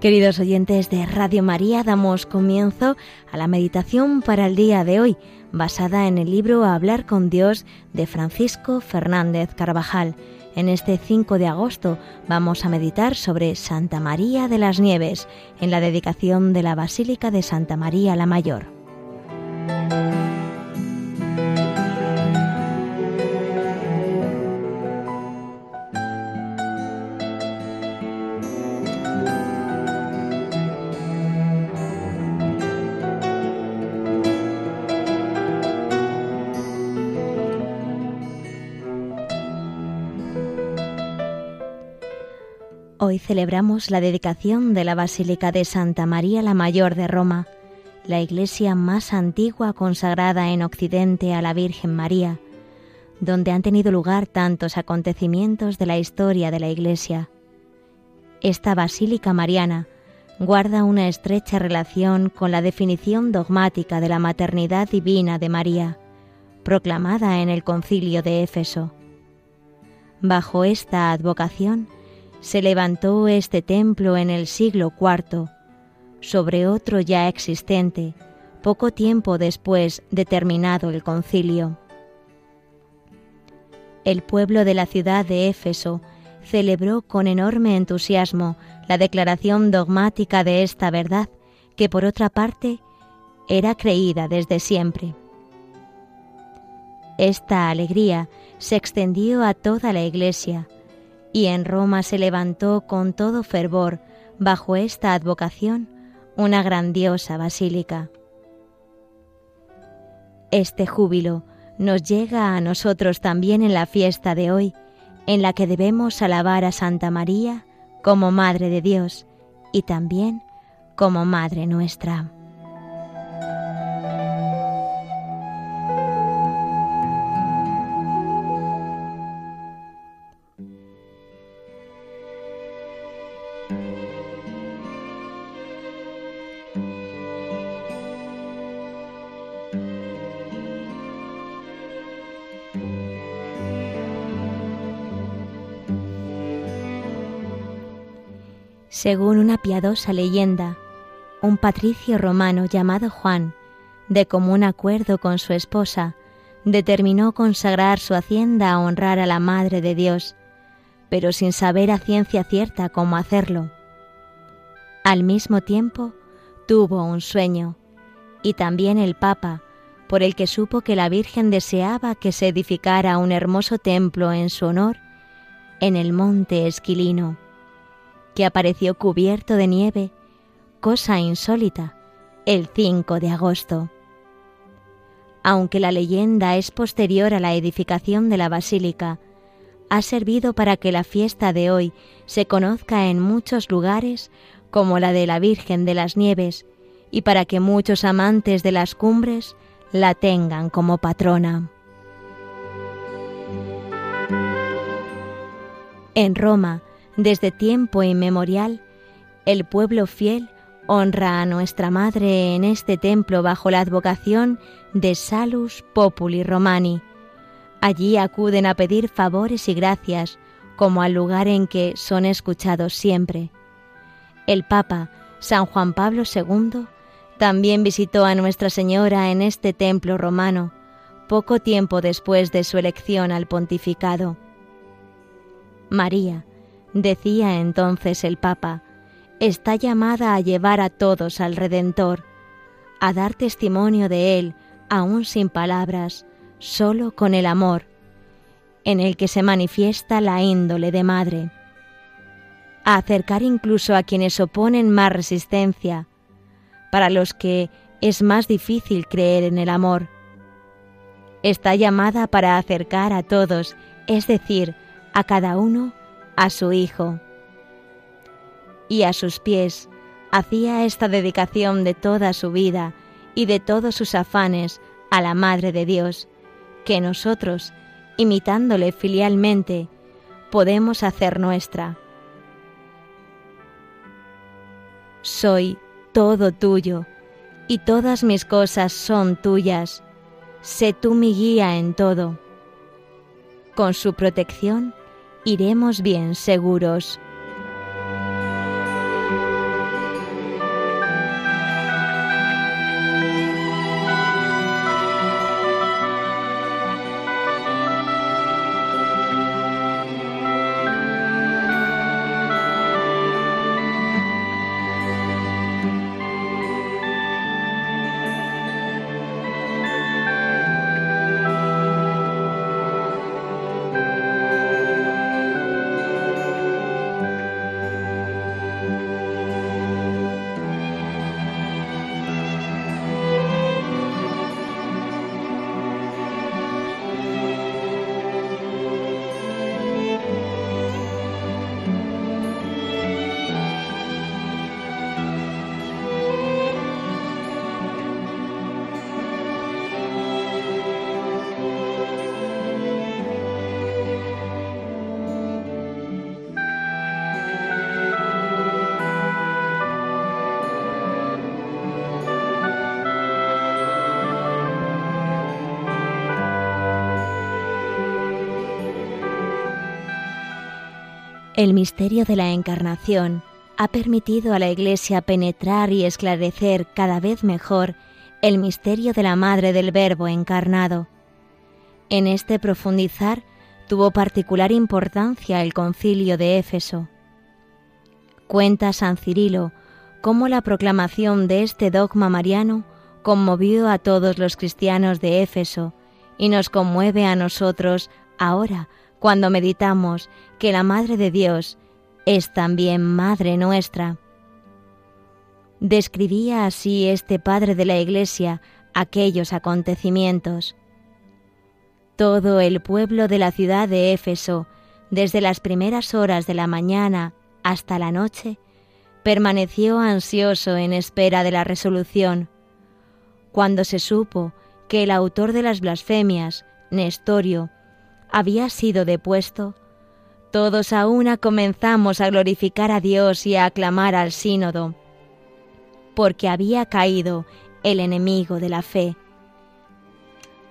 Queridos oyentes de Radio María, damos comienzo a la meditación para el día de hoy, basada en el libro Hablar con Dios de Francisco Fernández Carvajal. En este 5 de agosto vamos a meditar sobre Santa María de las Nieves, en la dedicación de la Basílica de Santa María la Mayor. Hoy celebramos la dedicación de la Basílica de Santa María la Mayor de Roma, la iglesia más antigua consagrada en Occidente a la Virgen María, donde han tenido lugar tantos acontecimientos de la historia de la iglesia. Esta Basílica Mariana guarda una estrecha relación con la definición dogmática de la maternidad divina de María, proclamada en el concilio de Éfeso. Bajo esta advocación, se levantó este templo en el siglo IV, sobre otro ya existente, poco tiempo después de terminado el concilio. El pueblo de la ciudad de Éfeso celebró con enorme entusiasmo la declaración dogmática de esta verdad, que por otra parte era creída desde siempre. Esta alegría se extendió a toda la Iglesia, y en Roma se levantó con todo fervor, bajo esta advocación, una grandiosa basílica. Este júbilo nos llega a nosotros también en la fiesta de hoy, en la que debemos alabar a Santa María como Madre de Dios y también como Madre nuestra. Según una piadosa leyenda, un patricio romano llamado Juan, de común acuerdo con su esposa, determinó consagrar su hacienda a honrar a la Madre de Dios, pero sin saber a ciencia cierta cómo hacerlo. Al mismo tiempo, tuvo un sueño, y también el Papa, por el que supo que la Virgen deseaba que se edificara un hermoso templo en su honor en el monte Esquilino que apareció cubierto de nieve, cosa insólita, el 5 de agosto. Aunque la leyenda es posterior a la edificación de la basílica, ha servido para que la fiesta de hoy se conozca en muchos lugares como la de la Virgen de las Nieves y para que muchos amantes de las cumbres la tengan como patrona. En Roma, desde tiempo inmemorial, el pueblo fiel honra a nuestra Madre en este templo bajo la advocación de Salus Populi Romani. Allí acuden a pedir favores y gracias, como al lugar en que son escuchados siempre. El Papa, San Juan Pablo II, también visitó a Nuestra Señora en este templo romano, poco tiempo después de su elección al pontificado. María, Decía entonces el Papa, está llamada a llevar a todos al Redentor, a dar testimonio de Él, aún sin palabras, solo con el amor, en el que se manifiesta la índole de madre, a acercar incluso a quienes oponen más resistencia, para los que es más difícil creer en el amor. Está llamada para acercar a todos, es decir, a cada uno a su Hijo. Y a sus pies hacía esta dedicación de toda su vida y de todos sus afanes a la Madre de Dios, que nosotros, imitándole filialmente, podemos hacer nuestra. Soy todo tuyo, y todas mis cosas son tuyas. Sé tú mi guía en todo. Con su protección iremos bien seguros. El misterio de la Encarnación ha permitido a la Iglesia penetrar y esclarecer cada vez mejor el misterio de la Madre del Verbo encarnado. En este profundizar tuvo particular importancia el concilio de Éfeso. Cuenta San Cirilo cómo la proclamación de este dogma mariano conmovió a todos los cristianos de Éfeso y nos conmueve a nosotros ahora cuando meditamos que la Madre de Dios es también Madre nuestra. Describía así este Padre de la Iglesia aquellos acontecimientos. Todo el pueblo de la ciudad de Éfeso, desde las primeras horas de la mañana hasta la noche, permaneció ansioso en espera de la resolución. Cuando se supo que el autor de las blasfemias, Nestorio, había sido depuesto, todos a una comenzamos a glorificar a Dios y a aclamar al sínodo, porque había caído el enemigo de la fe.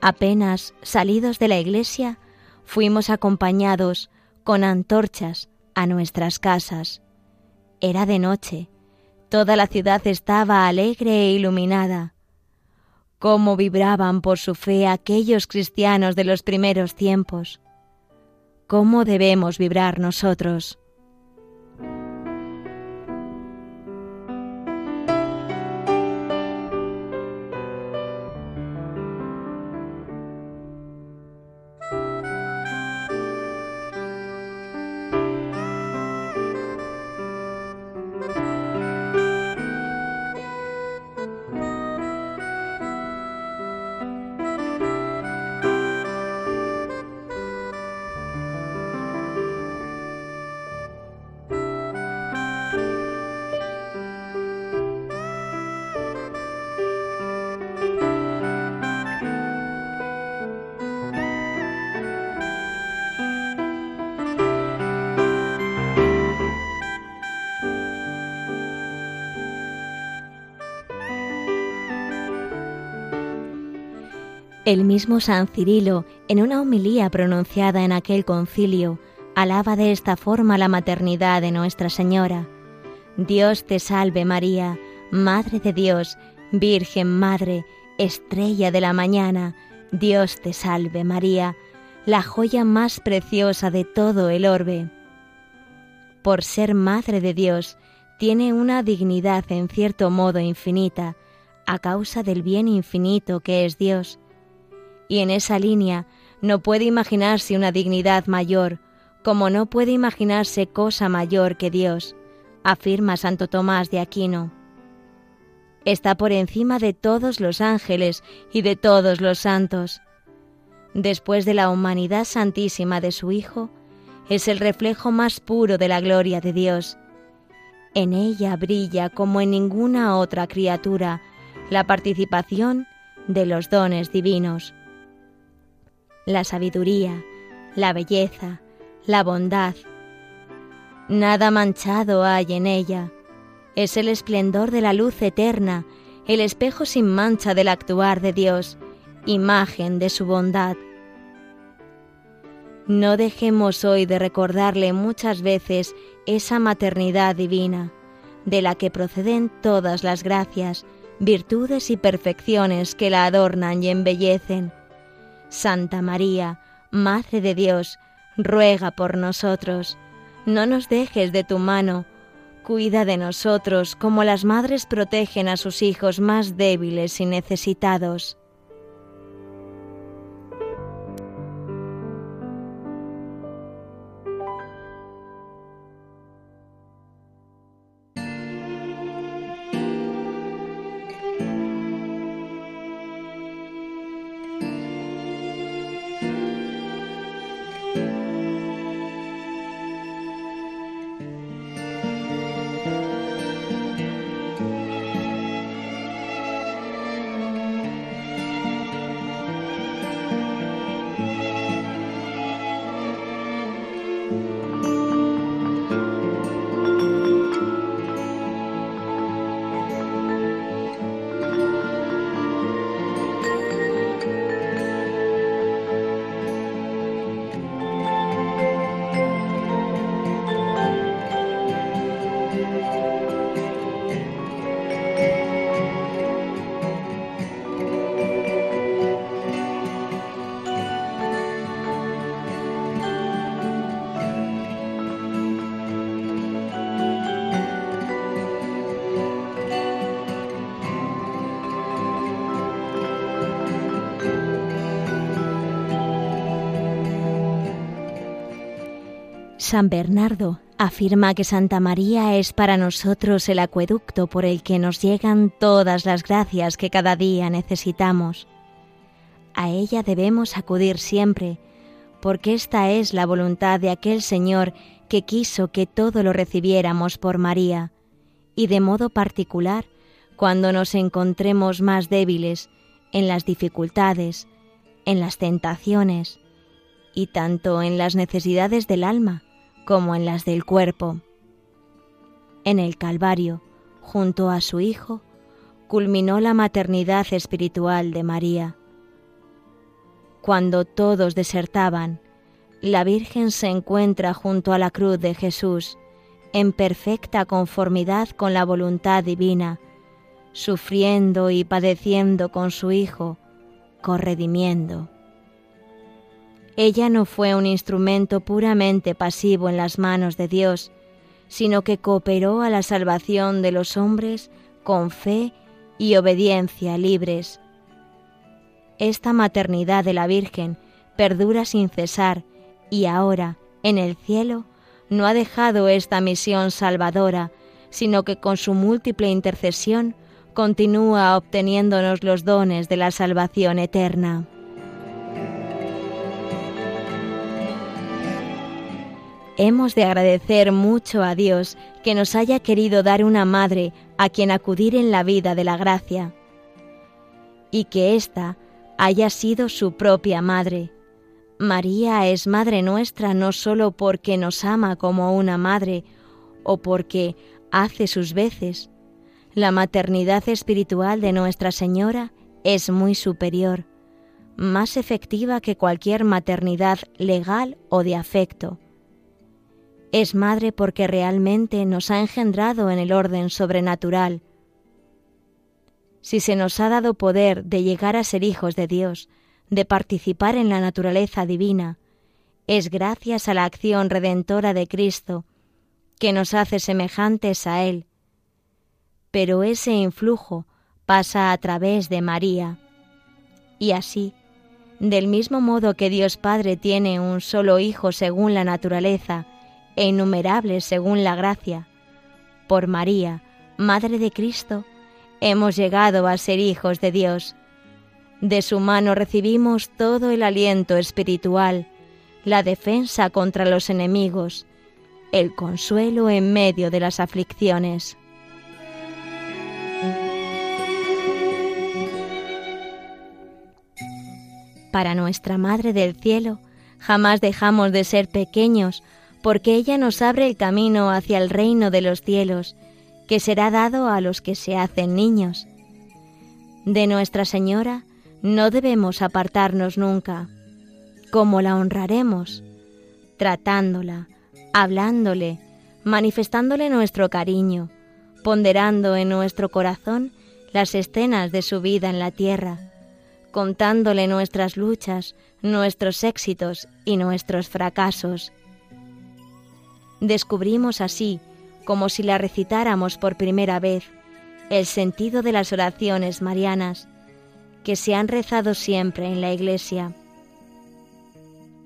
Apenas salidos de la iglesia, fuimos acompañados con antorchas a nuestras casas. Era de noche, toda la ciudad estaba alegre e iluminada. Cómo vibraban por su fe aquellos cristianos de los primeros tiempos. Cómo debemos vibrar nosotros. El mismo San Cirilo, en una homilía pronunciada en aquel concilio, alaba de esta forma la maternidad de Nuestra Señora. Dios te salve María, Madre de Dios, Virgen Madre, Estrella de la Mañana, Dios te salve María, la joya más preciosa de todo el orbe. Por ser Madre de Dios, tiene una dignidad en cierto modo infinita, a causa del bien infinito que es Dios, y en esa línea no puede imaginarse una dignidad mayor, como no puede imaginarse cosa mayor que Dios, afirma Santo Tomás de Aquino. Está por encima de todos los ángeles y de todos los santos. Después de la humanidad santísima de su Hijo, es el reflejo más puro de la gloria de Dios. En ella brilla como en ninguna otra criatura la participación de los dones divinos la sabiduría, la belleza, la bondad. Nada manchado hay en ella. Es el esplendor de la luz eterna, el espejo sin mancha del actuar de Dios, imagen de su bondad. No dejemos hoy de recordarle muchas veces esa maternidad divina, de la que proceden todas las gracias, virtudes y perfecciones que la adornan y embellecen Santa María, Madre de Dios, ruega por nosotros. No nos dejes de tu mano. Cuida de nosotros como las madres protegen a sus hijos más débiles y necesitados. San Bernardo afirma que Santa María es para nosotros el acueducto por el que nos llegan todas las gracias que cada día necesitamos. A ella debemos acudir siempre, porque esta es la voluntad de aquel Señor que quiso que todo lo recibiéramos por María, y de modo particular cuando nos encontremos más débiles en las dificultades, en las tentaciones, y tanto en las necesidades del alma como en las del cuerpo. En el Calvario, junto a su Hijo, culminó la maternidad espiritual de María. Cuando todos desertaban, la Virgen se encuentra junto a la cruz de Jesús, en perfecta conformidad con la voluntad divina, sufriendo y padeciendo con su Hijo, corredimiendo. Ella no fue un instrumento puramente pasivo en las manos de Dios, sino que cooperó a la salvación de los hombres con fe y obediencia libres. Esta maternidad de la Virgen perdura sin cesar y ahora, en el cielo, no ha dejado esta misión salvadora, sino que con su múltiple intercesión continúa obteniéndonos los dones de la salvación eterna. Hemos de agradecer mucho a Dios que nos haya querido dar una madre a quien acudir en la vida de la gracia y que ésta haya sido su propia madre. María es madre nuestra no sólo porque nos ama como una madre o porque hace sus veces. La maternidad espiritual de Nuestra Señora es muy superior, más efectiva que cualquier maternidad legal o de afecto es madre porque realmente nos ha engendrado en el orden sobrenatural. Si se nos ha dado poder de llegar a ser hijos de Dios, de participar en la naturaleza divina, es gracias a la acción redentora de Cristo, que nos hace semejantes a Él. Pero ese influjo pasa a través de María. Y así, del mismo modo que Dios Padre tiene un solo Hijo según la naturaleza, e innumerables según la gracia. Por María, Madre de Cristo, hemos llegado a ser hijos de Dios. De su mano recibimos todo el aliento espiritual, la defensa contra los enemigos, el consuelo en medio de las aflicciones. Para nuestra Madre del Cielo, jamás dejamos de ser pequeños porque ella nos abre el camino hacia el reino de los cielos, que será dado a los que se hacen niños. De Nuestra Señora no debemos apartarnos nunca. ¿Cómo la honraremos? Tratándola, hablándole, manifestándole nuestro cariño, ponderando en nuestro corazón las escenas de su vida en la tierra, contándole nuestras luchas, nuestros éxitos y nuestros fracasos descubrimos así, como si la recitáramos por primera vez, el sentido de las oraciones marianas que se han rezado siempre en la Iglesia.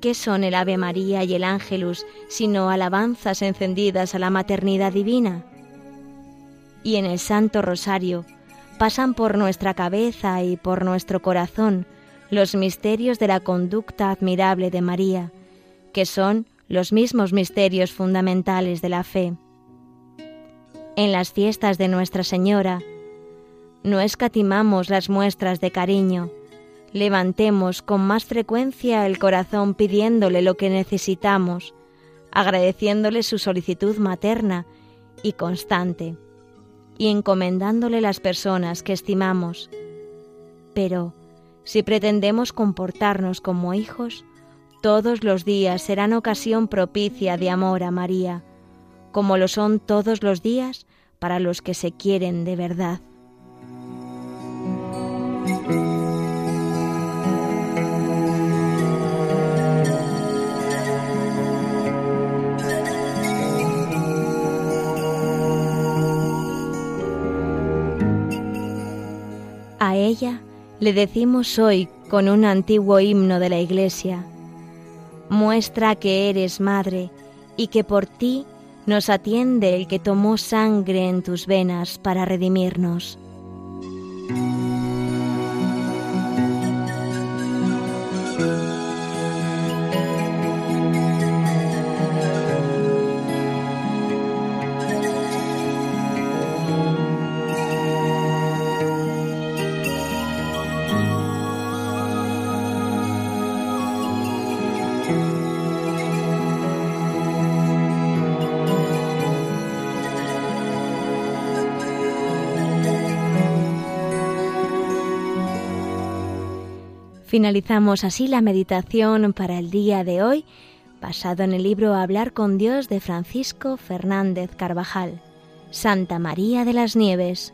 ¿Qué son el Ave María y el Ángelus sino alabanzas encendidas a la maternidad divina? Y en el Santo Rosario pasan por nuestra cabeza y por nuestro corazón los misterios de la conducta admirable de María, que son los mismos misterios fundamentales de la fe. En las fiestas de Nuestra Señora, no escatimamos las muestras de cariño, levantemos con más frecuencia el corazón pidiéndole lo que necesitamos, agradeciéndole su solicitud materna y constante, y encomendándole las personas que estimamos. Pero, si pretendemos comportarnos como hijos, todos los días serán ocasión propicia de amor a María, como lo son todos los días para los que se quieren de verdad. A ella le decimos hoy con un antiguo himno de la Iglesia, muestra que eres madre y que por ti nos atiende el que tomó sangre en tus venas para redimirnos. Finalizamos así la meditación para el día de hoy, basado en el libro Hablar con Dios de Francisco Fernández Carvajal. Santa María de las Nieves.